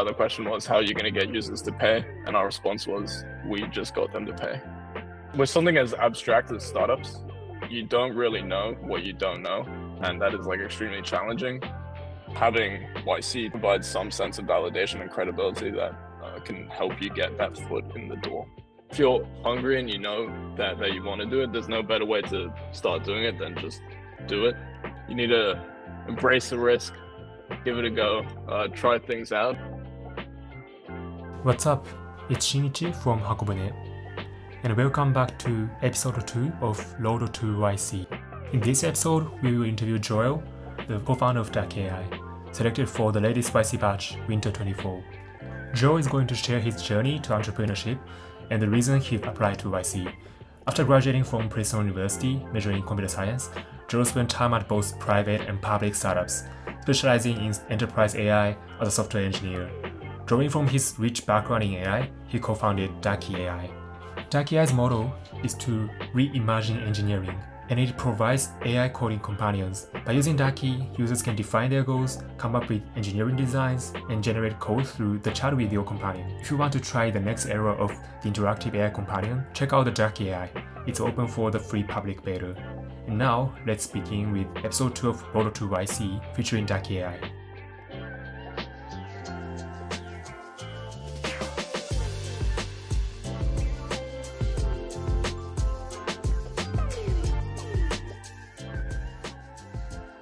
Uh, the question was, how are you going to get users to pay? And our response was, we just got them to pay. With something as abstract as startups, you don't really know what you don't know. And that is like extremely challenging. Having YC provides some sense of validation and credibility that uh, can help you get that foot in the door. If you're hungry and you know that, that you want to do it, there's no better way to start doing it than just do it. You need to embrace the risk, give it a go, uh, try things out. What's up? It's Shinichi from Hakobune, and welcome back to episode 2 of Road to YC. In this episode, we will interview Joel, the co-founder of Duckie AI, selected for the latest YC batch, Winter 24. Joel is going to share his journey to entrepreneurship and the reason he applied to YC. After graduating from Princeton University, majoring in computer science, Joel spent time at both private and public startups, specializing in enterprise AI as a software engineer. Drawing from his rich background in AI, he co-founded Duckie AI. Duckie AI's motto is to reimagine engineering, and it provides AI coding companions. By using Duckie, users can define their goals, come up with engineering designs, and generate code through the chat with your companion. If you want to try the next era of the interactive AI companion, check out the Duckie AI. It's open for the free public beta. And now, let's begin with episode 2 of Road to YC featuring Duckie AI.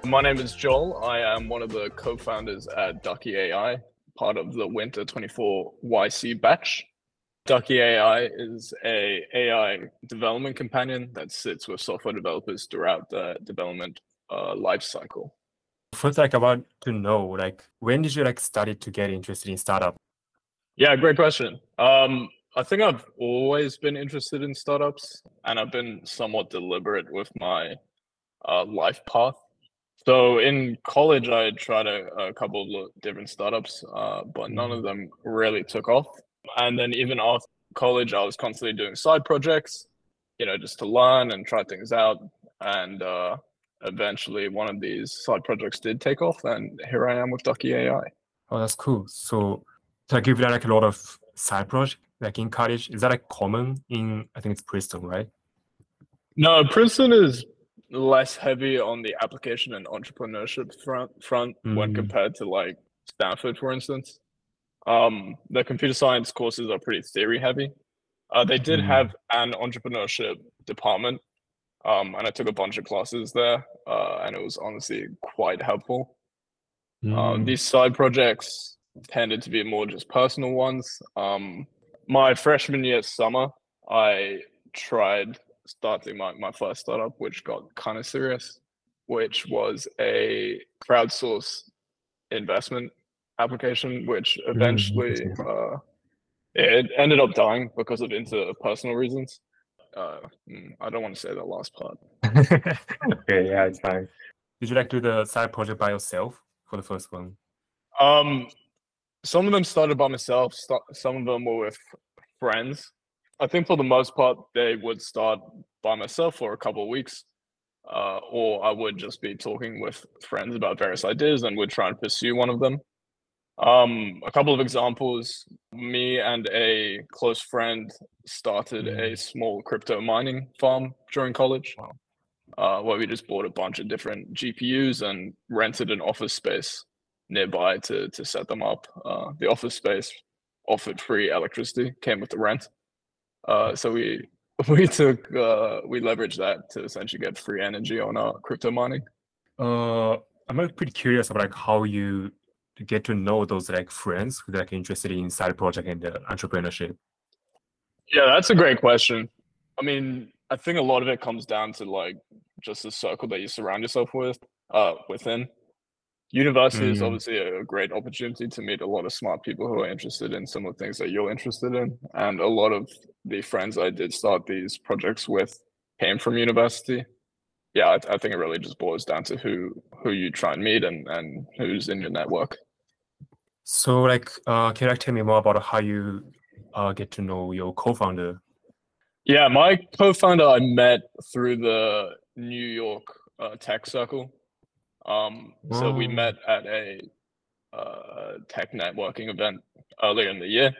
My name is Joel. I am one of the co-founders at Duckie AI, part of the Winter 24 YC batch. Duckie AI is a AI development companion that sits with software developers throughout the development uh, life cycle. First, like, I want to know, like, when did you like started to get interested in startup? Yeah, great question. Um, I think I've always been interested in startups, and I've been somewhat deliberate with my uh, life path. So in college, I tried a, a couple of different startups, uh, but none of them really took off. And then even after college, I was constantly doing side projects, you know, just to learn and try things out. And uh, eventually, one of these side projects did take off, and here I am with Duckie AI. Oh, that's cool. So, like, you've done like a lot of side projects, like in college. Is that like common in? I think it's Princeton, right? No, Princeton is less heavy on the application and entrepreneurship front front mm. when compared to like Stanford, for instance. Um, the computer science courses are pretty theory heavy. Uh, they did mm. have an entrepreneurship department, um, and I took a bunch of classes there, uh, and it was honestly quite helpful. Um, mm. Um, these side projects tended to be more just personal ones. Um, my freshman year summer, I tried starting my, my first startup, which got kind of serious, which was a crowdsource investment application, which mm, eventually uh, it ended up dying because of interpersonal reasons. Uh, mm, I don't want to say the last part. okay, yeah, it's fine. Did you like do the side project by yourself for the first one? Um, some of them started by myself. Some of them were with friends. I think for the most part, they would start by myself for a couple of weeks, uh, or I would just be talking with friends about various ideas and would try and pursue one of them. Um, a couple of examples me and a close friend started a mm. small crypto mining farm during college, uh, where we just bought a bunch of different GPUs and rented an office space nearby to, to set them up. Uh, the office space offered free electricity, came with the rent. Uh, so we we took uh, we leveraged that to essentially get free energy on our crypto mining. Uh, I'm pretty curious about like how you get to know those like friends who are like interested in side project and uh, entrepreneurship. Yeah, that's a great question. I mean, I think a lot of it comes down to like just the circle that you surround yourself with, uh, within. University mm. is obviously a great opportunity to meet a lot of smart people who are interested in similar things that you're interested in. And a lot of the friends I did start these projects with came from university. Yeah, I, I think it really just boils down to who who you try and meet and, and who's in your network. So, like, uh, can you tell me more about how you uh, get to know your co-founder? Yeah, my co-founder I met through the New York uh, tech circle. Um, so we met at a uh, tech networking event earlier in the year,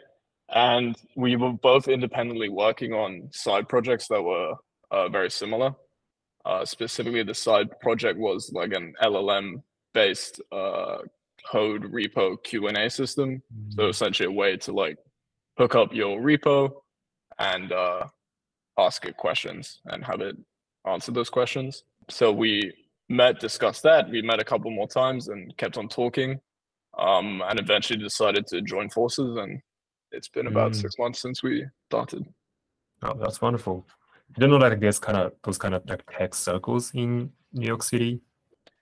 and we were both independently working on side projects that were uh, very similar. Uh, specifically, the side project was like an LLM based uh, code repo Q and A system. Mm-hmm. So essentially, a way to like hook up your repo and uh, ask it questions and have it answer those questions. So we met, discussed that. We met a couple more times and kept on talking, um, and eventually decided to join forces. And it's been about mm. six months since we started. Oh, that's wonderful. I didn't know that there's kind of those kind of like tech circles in New York City.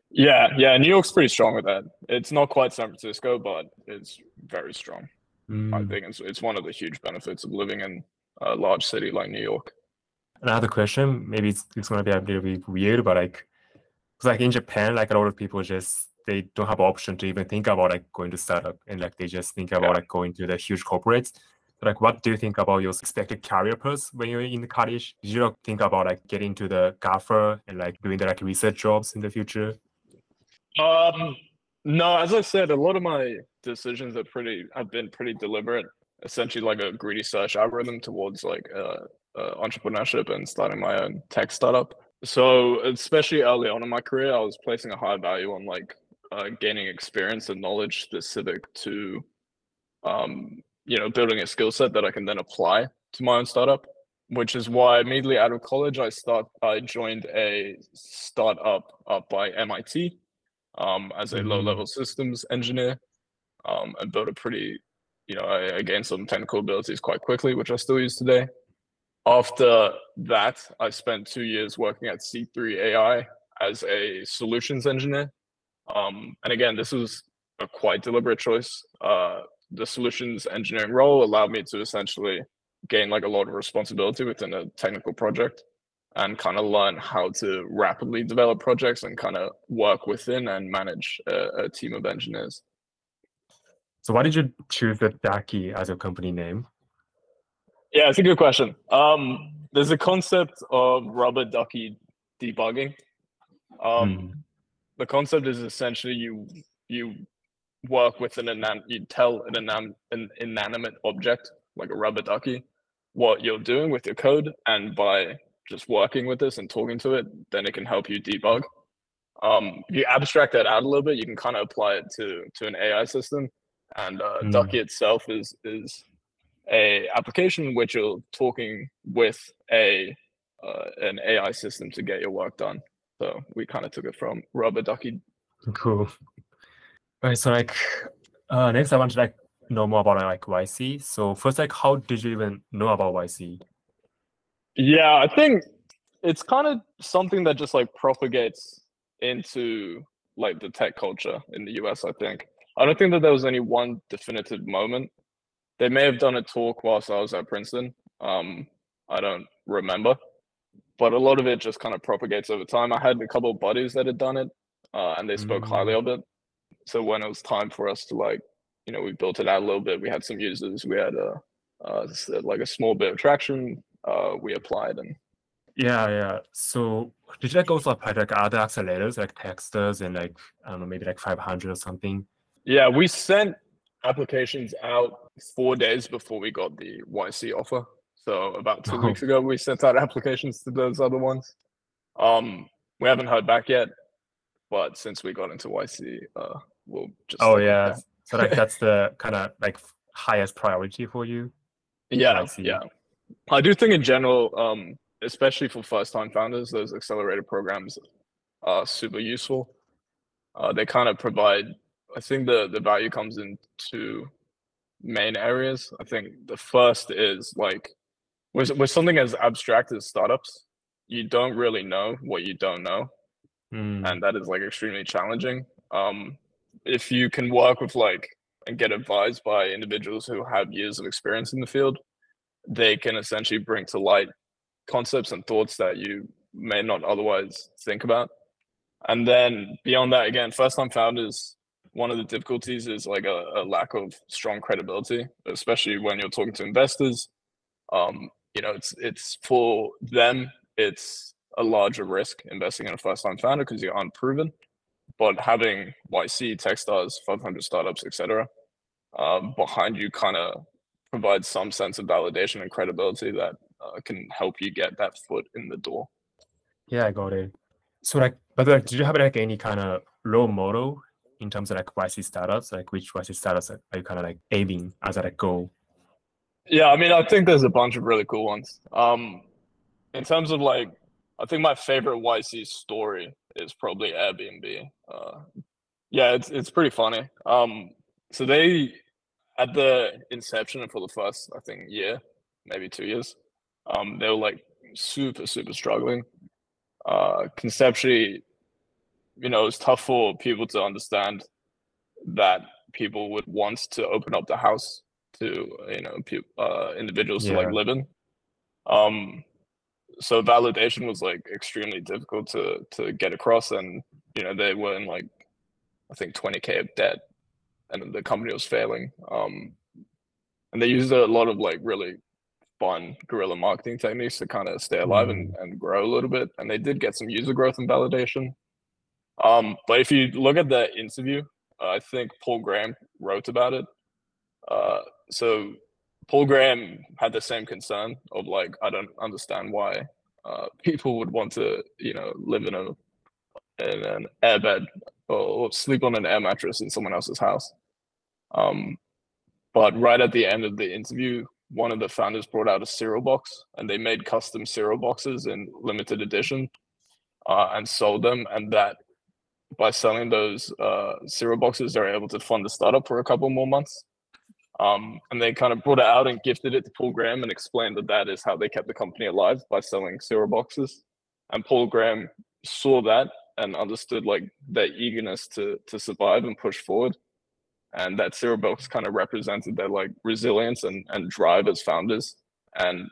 Yeah, yeah, New York's pretty strong with that. It's not quite San Francisco, but it's very strong. Mm. I think it's it's one of the huge benefits of living in a large city like New York. Another question, maybe it's, it's gonna be a little bit weird, but like, like in Japan, like a lot of people just they don't have option to even think about like going to startup, and like they just think about yeah. like going to the huge corporates. like, what do you think about your expected career path when you're in the college? Did you think about like getting to the GAFA and like doing the like research jobs in the future? Um, no, as I said, a lot of my decisions are pretty have been pretty deliberate. Essentially, like a greedy search algorithm towards like uh, uh, entrepreneurship and starting my own tech startup. So, especially early on in my career, I was placing a high value on like uh, gaining experience and knowledge specific to, um, you know, building a skill set that I can then apply to my own startup. Which is why immediately out of college, I start I joined a startup up by MIT um, as a mm-hmm. low level systems engineer um, and built a pretty, you know, I, I gained some technical abilities quite quickly, which I still use today. After that, I spent two years working at C3 AI as a solutions engineer. Um, and again, this was a quite deliberate choice. Uh, the solutions engineering role allowed me to essentially gain like a lot of responsibility within a technical project and kind of learn how to rapidly develop projects and kind of work within and manage a, a team of engineers. So why did you choose the Duckie as a company name? Yeah, it's a good question. Um, there's a concept of rubber ducky debugging. Um, hmm. The concept is essentially you you work with an inan- you tell an, inan- an inanimate object like a rubber ducky what you're doing with your code, and by just working with this and talking to it, then it can help you debug. Um, if you abstract that out a little bit, you can kind of apply it to to an AI system. And uh, mm. Duckie itself is is a application which you're talking with a uh, an AI system to get your work done. So we kind of took it from Rubber Ducky. Cool. All right. So like, uh, next I want to like know more about like YC. So first, like, how did you even know about YC? Yeah, I think it's kind of something that just like propagates into like the tech culture in the US, I think. I don't think that there was any one definitive moment. They may have done a talk whilst I was at Princeton. Um, I don't remember. But a lot of it just kind of propagates over time. I had a couple of buddies that had done it uh, and they spoke mm-hmm. highly of it. So when it was time for us to like, you know, we built it out a little bit. We had some users. We had a, uh, like a small bit of traction uh, we applied and yeah yeah so did you like also apply like other accelerators like Techstars and like i don't know maybe like 500 or something yeah we sent applications out four days before we got the yc offer. So about two oh. weeks ago we sent out applications to those other ones. Um we haven't heard back yet but since we got into yc uh we'll just oh yeah. so like that's the kind of like highest priority for you? Yeah yeah. I do think in general, um, especially for first time founders, those accelerated programs are super useful. Uh, they kind of provide, I think the, the value comes in two main areas. I think the first is like, with, with something as abstract as startups, you don't really know what you don't know. Mm. And that is like extremely challenging. Um, if you can work with like and get advised by individuals who have years of experience in the field, they can essentially bring to light concepts and thoughts that you may not otherwise think about. And then beyond that, again, first time founders, one of the difficulties is like a, a, lack of strong credibility, especially when you're talking to investors. Um, you know, it's it's for them, it's a larger risk investing in a first time founder because you're unproven. but having YC, Techstars, 500 startups, etc., um, behind you kind of provides some sense of validation and credibility that uh, can help you get that foot in the door. Yeah, I got it. So like, by the way, did you have like any kind of role model in terms of like YC startups? Like which YC startups are you kind of like aiming as a like, goal? Yeah, I mean, I think there's a bunch of really cool ones. Um, in terms of like, I think my favorite YC story is probably Airbnb. Uh, yeah, it's it's pretty funny. Um, so they at the inception for the first, I think, year, maybe two years, um, they were like super super struggling. Uh, conceptually, you know, it's tough for people to understand that people would want to open up the house to you know uh, individuals yeah. to like live in. Um, so validation was like extremely difficult to to get across, and you know they were in like I think 20k of debt, and the company was failing. Um, and they used a lot of like really fun guerrilla marketing techniques to kind of stay alive and, mm. and grow a little bit. And they did get some user growth and validation. Um, but if you look at the interview, uh, I think Paul Graham wrote about it. Uh, so Paul Graham had the same concern of like, I don't understand why uh, people would want to, you know, live in a in an airbed or, or sleep on an air mattress in someone else's house. Um, but right at the end of the interview, one of the founders brought out a cereal box, and they made custom cereal boxes in limited edition, uh, and sold them. And that by selling those uh, cereal boxes, they're able to fund the startup for a couple more months. Um, and they kind of brought it out and gifted it to Paul Graham and explained that that is how they kept the company alive by selling cereal boxes. And Paul Graham saw that and understood like their eagerness to to survive and push forward. And that cereal box kind of represented their like resilience and, and drive as founders. And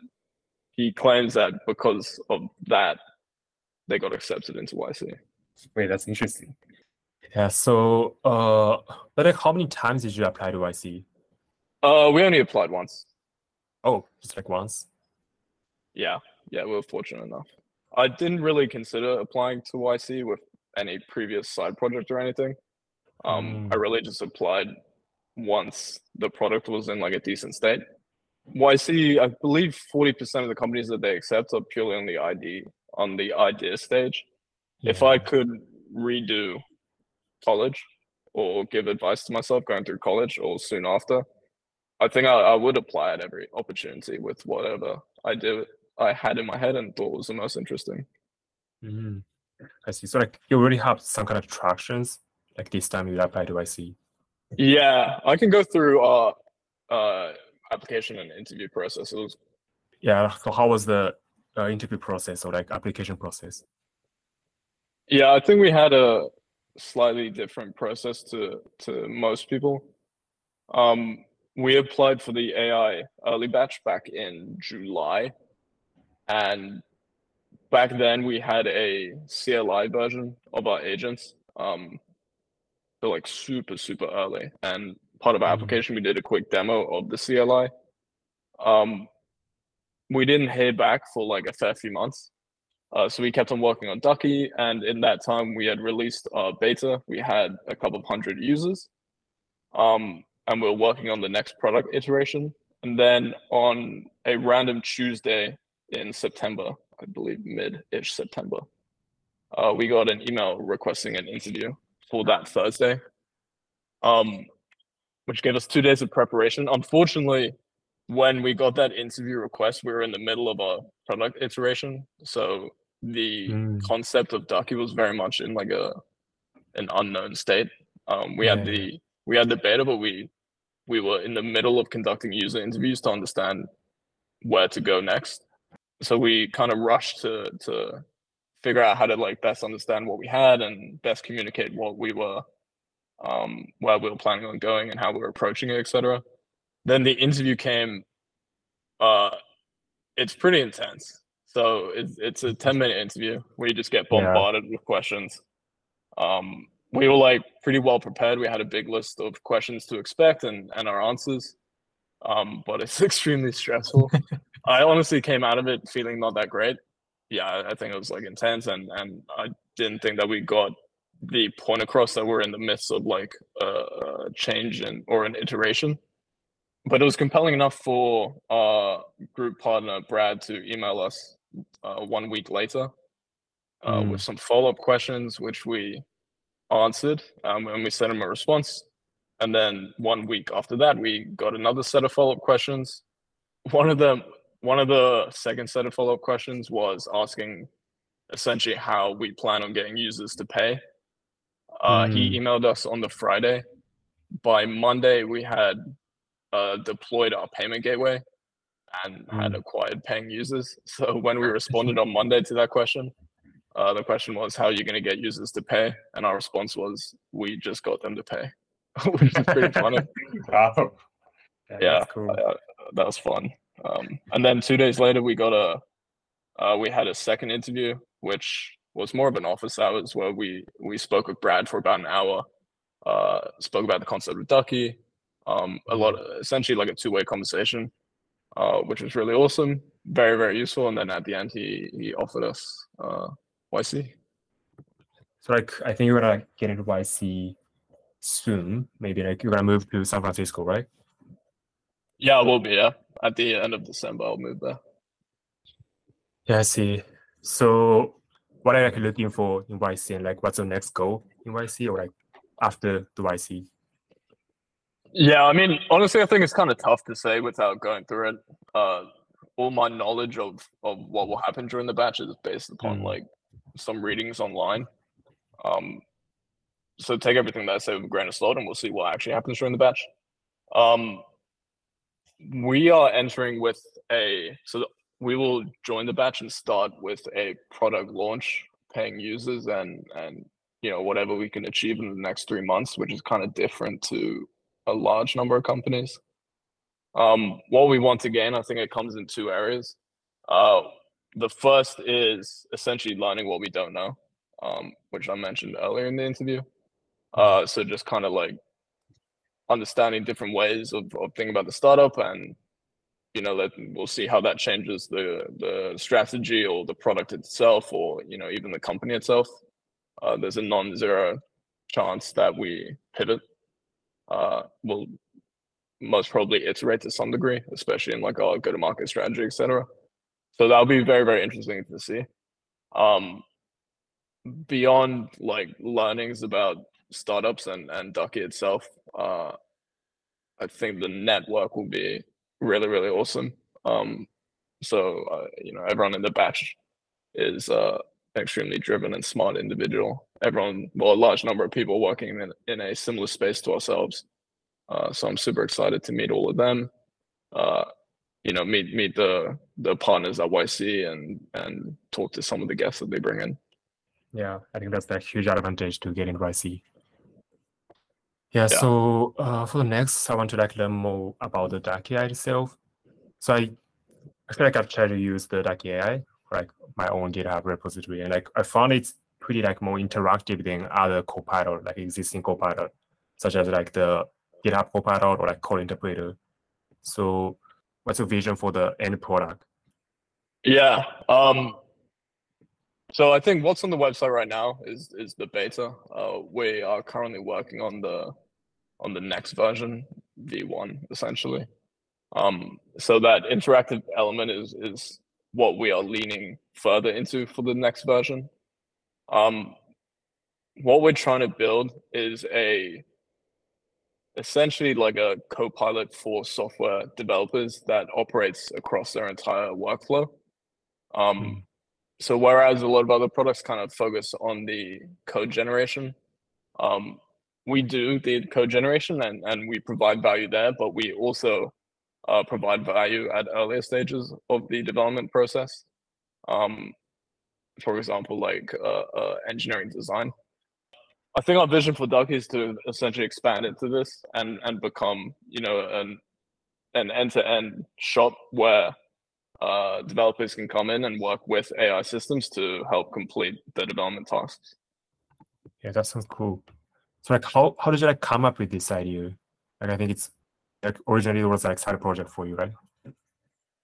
he claims that because of that, they got accepted into YC. Wait, that's interesting. Yeah. So, uh, but like, how many times did you apply to YC? Uh, we only applied once. Oh, just like once. Yeah, yeah, we were fortunate enough. I didn't really consider applying to YC with any previous side project or anything. Um, mm. I really just applied once the product was in like a decent state. YC, I believe forty percent of the companies that they accept are purely on the ID on the idea stage. Yeah. If I could redo college or give advice to myself going through college or soon after, I think I, I would apply at every opportunity with whatever I did I had in my head and thought was the most interesting. Mm-hmm. I see. So like you already have some kind of tractions like this time you apply to YC. Yeah, I can go through uh uh application and interview processes. Yeah. So how was the uh, interview process or like application process? Yeah, I think we had a slightly different process to to most people. Um, we applied for the AI early batch back in July. And back then we had a CLI version of our agents. Um, so like super, super early. And part of our mm-hmm. application, we did a quick demo of the CLI. Um, we didn't hear back for like a fair few months. Uh, so we kept on working on Duckie, and in that time, we had released our beta. We had a couple of hundred users. Um, and we are working on the next product iteration. And then on a random Tuesday in September, I believe mid-ish September, uh, we got an email requesting an interview for that Thursday, um, which gave us two days of preparation. Unfortunately, when we got that interview request, we were in the middle of a product iteration, so the mm. concept of Duckie was very much in like a an unknown state. Um, we yeah. had the we had the beta, but we we were in the middle of conducting user interviews to understand where to go next. So we kind of rushed to to figure out how to like best understand what we had and best communicate what we were um where we were planning on going and how we were approaching it, etc. Then the interview came uh it's pretty intense. So it's it's a 10 minute interview where you just get bombarded yeah. with questions. Um we were like pretty well prepared. We had a big list of questions to expect and, and our answers. Um, but it's extremely stressful. I honestly came out of it feeling not that great. Yeah, I think it was like intense and, and I didn't think that we got the point across that we're in the midst of like a change and or an iteration. But it was compelling enough for our group partner Brad to email us uh, one week later uh, mm. with some follow up questions, which we answered, um, and we sent him a response. And then one week after that, we got another set of follow up questions. One of them, one of the second set of follow up questions was asking essentially how we plan on getting users to pay. Uh, mm. He emailed us on the Friday. By Monday, we had uh, deployed our payment gateway and mm. had acquired paying users. So when we responded on Monday to that question, uh, the question was, how are you going to get users to pay? And our response was, we just got them to pay, which is pretty funny. wow. Yeah, yeah cool. uh, that was fun. Um, and then two days later, we got a, uh, we had a second interview, which was more of an office hours where we we spoke with Brad for about an hour, uh, spoke about the concept of Duckie, um, a lot of, essentially like a two way conversation, uh, which was really awesome, very very useful. And then at the end, he he offered us uh, YC. So like I think you're gonna get into YC soon. Maybe like you're gonna move to San Francisco, right? Yeah, I will be. Yeah, at the end of December, I'll move there. Yeah, I see. So, what are you like looking for in YC, and like what's the next goal in YC, or like after the YC? Yeah, I mean, honestly, I think it's kind of tough to say without going through it. Uh, all my knowledge of of what will happen during the batch is based upon mm. like some readings online. Um, so take everything that I say with a grain of salt, and we'll see what actually happens during the batch. Um, we are entering with a so we will join the batch and start with a product launch, paying users, and and you know whatever we can achieve in the next three months, which is kind of different to a large number of companies. Um, what we want to gain, I think it comes in two areas. Uh, the first is essentially learning what we don't know, um, which I mentioned earlier in the interview. Uh, so just kind of like understanding different ways of, of thinking about the startup and you know that we'll see how that changes the the strategy or the product itself or you know even the company itself uh, there's a non-zero chance that we pivot uh, we'll most probably iterate to some degree especially in like our go-to-market strategy etc so that'll be very very interesting to see. Um beyond like learnings about startups and and Duckie itself uh i think the network will be really really awesome. Um so uh, you know everyone in the batch is uh extremely driven and smart individual everyone well a large number of people working in, in a similar space to ourselves uh, so i'm super excited to meet all of them uh, you know meet meet the the partners at YC and and talk to some of the guests that they bring in. Yeah, I think that's a huge advantage to get in YC. Yeah, yeah. so uh, for the next, I want to like learn more about the Duckie AI itself. So I, I feel like I've tried to use the Duckie AI, like my own GitHub repository, and like I found it's pretty like more interactive than other Copilot, like existing Copilot, such as like the GitHub Copilot or like Code Interpreter. So what's your vision for the end product? Yeah. Um, so I think what's on the website right now is is the beta. Uh, we are currently working on the on the next version, V1, essentially. Um, so that interactive element is is what we are leaning further into for the next version. Um, what we're trying to build is a essentially like a co-pilot for software developers that operates across their entire workflow. Um, mm. So whereas a lot of other products kind of focus on the code generation, um, we do the code generation and, and we provide value there, but we also uh, provide value at earlier stages of the development process. Um, for example, like uh, uh, engineering design. I think our vision for Duckie is to essentially expand into this and and become you know an an end to end shop where uh, developers can come in and work with AI systems to help complete the development tasks. Yeah, that sounds cool. So like how how did you like come up with this idea? Like I think it's like originally it was like side project for you, right?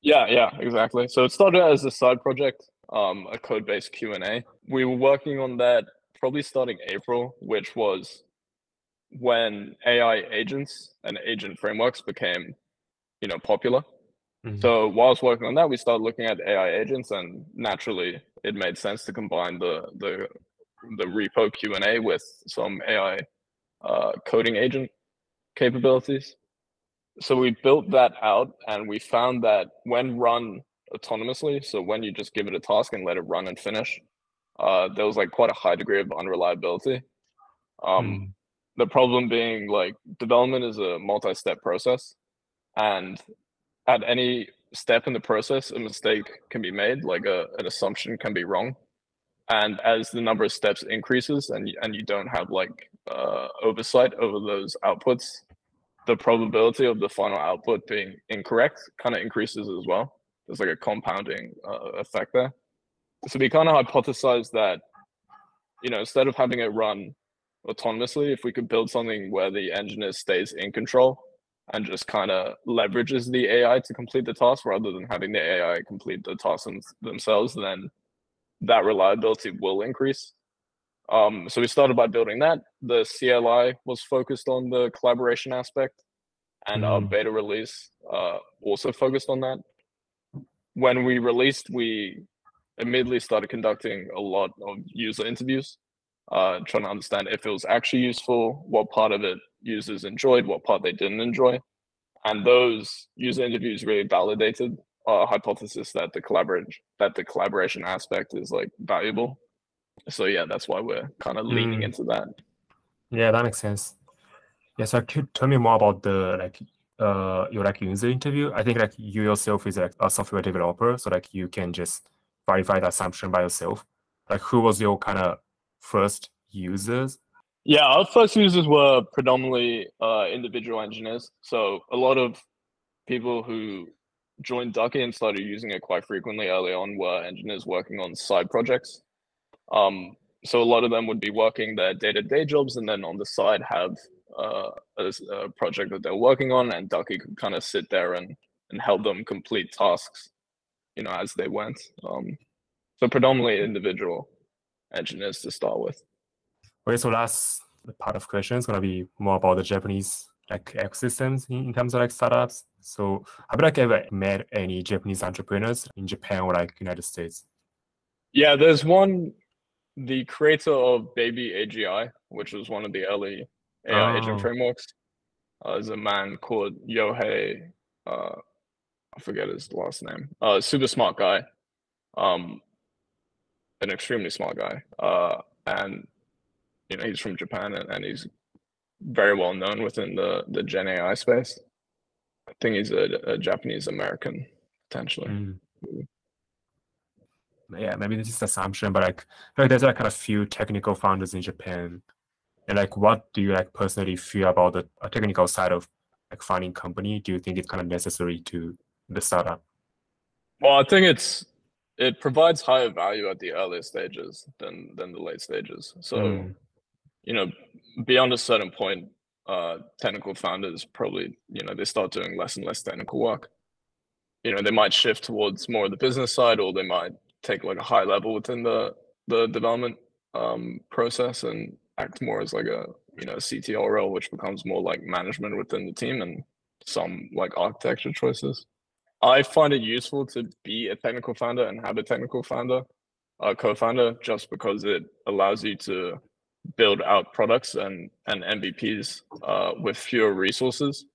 Yeah, yeah, exactly. So it started as a side project, um, a code-based Q and A. We were working on that probably starting April, which was when AI agents and agent frameworks became, you know, popular. Mm-hmm. So while I was working on that, we started looking at AI agents, and naturally, it made sense to combine the the the repo Q and A with some AI uh, coding agent capabilities. So we built that out, and we found that when run autonomously, so when you just give it a task and let it run and finish, uh, there was like quite a high degree of unreliability. Um, mm. The problem being like development is a multi-step process, and at any step in the process, a mistake can be made, like a, an assumption can be wrong. And as the number of steps increases and, and you don't have like uh, oversight over those outputs, the probability of the final output being incorrect kind of increases as well. There's like a compounding uh, effect there. So we kind of hypothesized that, you know, instead of having it run autonomously, if we could build something where the engineer stays in control and just kind of leverages the AI to complete the task rather than having the AI complete the task them- themselves, then that reliability will increase. Um, so we started by building that. The CLI was focused on the collaboration aspect, and mm. our beta release uh, also focused on that. When we released, we immediately started conducting a lot of user interviews, uh, trying to understand if it was actually useful, what part of it users enjoyed, what part they didn't enjoy. And those user interviews really validated our hypothesis that the collaboration that the collaboration aspect is like valuable. So yeah, that's why we're kind of leaning mm. into that. Yeah, that makes sense. Yeah, so could tell me more about the like uh your like user interview. I think like you yourself is like a software developer, so like you can just verify the assumption by yourself. Like who was your kind of first users yeah, our first users were predominantly uh, individual engineers. So a lot of people who joined Duckie and started using it quite frequently early on were engineers working on side projects. Um, so a lot of them would be working their day-to-day jobs and then on the side have uh, a, a, project that they're working on, and Duckie could kind of sit there and and help them complete tasks, you know, as they went. Um, so predominantly individual engineers to start with. Okay, so last part of question is gonna be more about the Japanese like ecosystems in, in terms of like startups. So have you like ever met any Japanese entrepreneurs in Japan or like United States? Yeah, there's one, the creator of Baby AGI, which was one of the early AI oh. agent frameworks, uh, is a man called Yohei. Uh, I forget his last name. Uh, super smart guy, um, an extremely smart guy. Uh, and you know he's from Japan and, and he's very well known within the the Gen AI space. I think he's a, a Japanese American potentially. Mm. Yeah, maybe this is an assumption, but like, like there's like kind of few technical founders in Japan. And like, what do you like personally feel about the technical side of like founding company? Do you think it's kind of necessary to the startup? Well, I think it's it provides higher value at the earlier stages than than the late stages. So mm you know, beyond a certain point, uh, technical founders probably, you know, they start doing less and less technical work. You know, they might shift towards more of the business side, or they might take like a high level within the the development um, process and act more as like a you know CTO role, which becomes more like management within the team and some like architecture choices. I find it useful to be a technical founder and have a technical founder, a co-founder, just because it allows you to build out products and and MVPs uh, with fewer resources.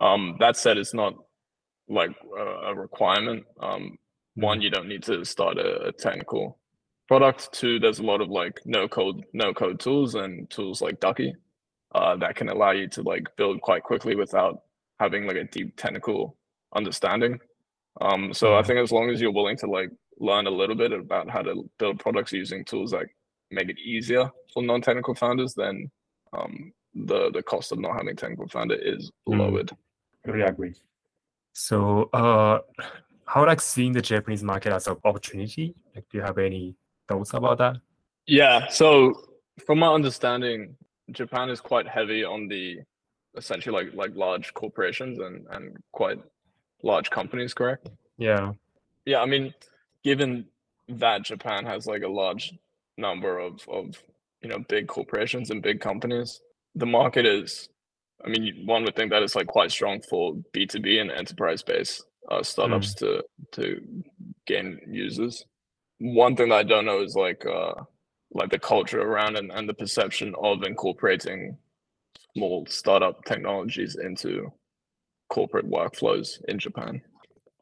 Um, that said, it's not like a, a requirement. Um, one, mm-hmm. you don't need to start a, a, technical product. Two, there's a lot of like no code no code tools and tools like Duckie uh, that can allow you to like build quite quickly without having like a deep technical understanding. Um, so I mm-hmm. think as long as you're willing to like learn a little bit about how to build products using tools like make it easier for non-technical founders, then um, the the cost of not having technical founder is mm. lowered. Very agree. So, uh, how like seeing the Japanese market as an opportunity? Like, do you have any thoughts about that? Yeah. So, from my understanding, Japan is quite heavy on the essentially like like large corporations and and quite large companies. Correct? Yeah. Yeah. I mean, given that Japan has like a large number of, of you know big corporations and big companies. The market is, I mean, one would think that it's like quite strong for B two B and enterprise based uh, startups mm. to to gain users. One thing that I don't know is like uh, like the culture around and, and the perception of incorporating small startup technologies into corporate workflows in Japan.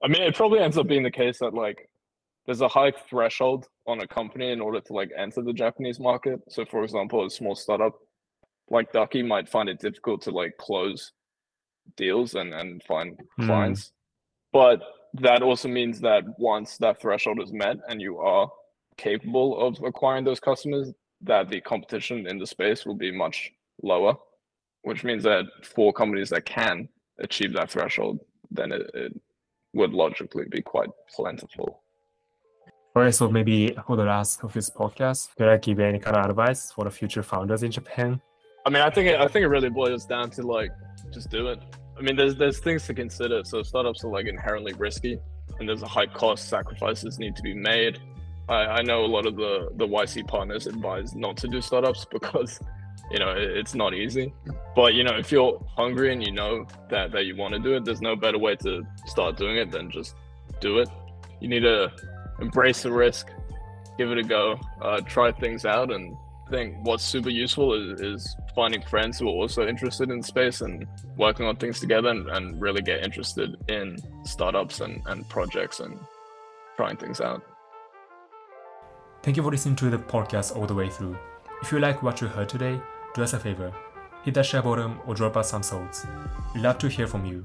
I mean, it probably ends up being the case that like there's a high threshold on a company in order to like enter the Japanese market. So, for example, a small startup like Duckie might find it difficult to like close deals and and find mm. clients, but that also means that once that threshold is met and you are capable of acquiring those customers, that the competition in the space will be much lower, which means that for companies that can achieve that threshold, then it, it would logically be quite plentiful. All right, so maybe for the last of this podcast, could I give any kind of advice for the future founders in Japan? I mean, I think it, I think it really boils down to like just do it. I mean, there's there's things to consider. So startups are like inherently risky, and there's a high cost. Sacrifices need to be made. I, I know a lot of the the YC partners advise not to do startups because you know it, it's not easy. But you know, if you're hungry and you know that that you want to do it, there's no better way to start doing it than just do it. You need to embrace the risk, give it a go, uh, try things out, and think what's super useful is, is finding friends who are also interested in space and working on things together and, and really get interested in startups and, and projects and trying things out. Thank you for listening to the podcast all the way through. If you like what you heard today, do us a favor. Hit that share button or drop us some souls. We'd love to hear from you.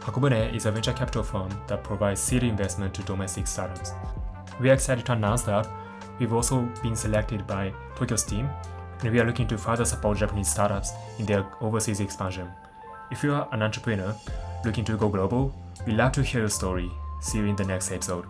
Hakobune is a venture capital firm that provides seed investment to domestic startups. We are excited to announce that we've also been selected by Tokyo Steam, and we are looking to further support Japanese startups in their overseas expansion. If you are an entrepreneur looking to go global, we'd love to hear your story. See you in the next episode.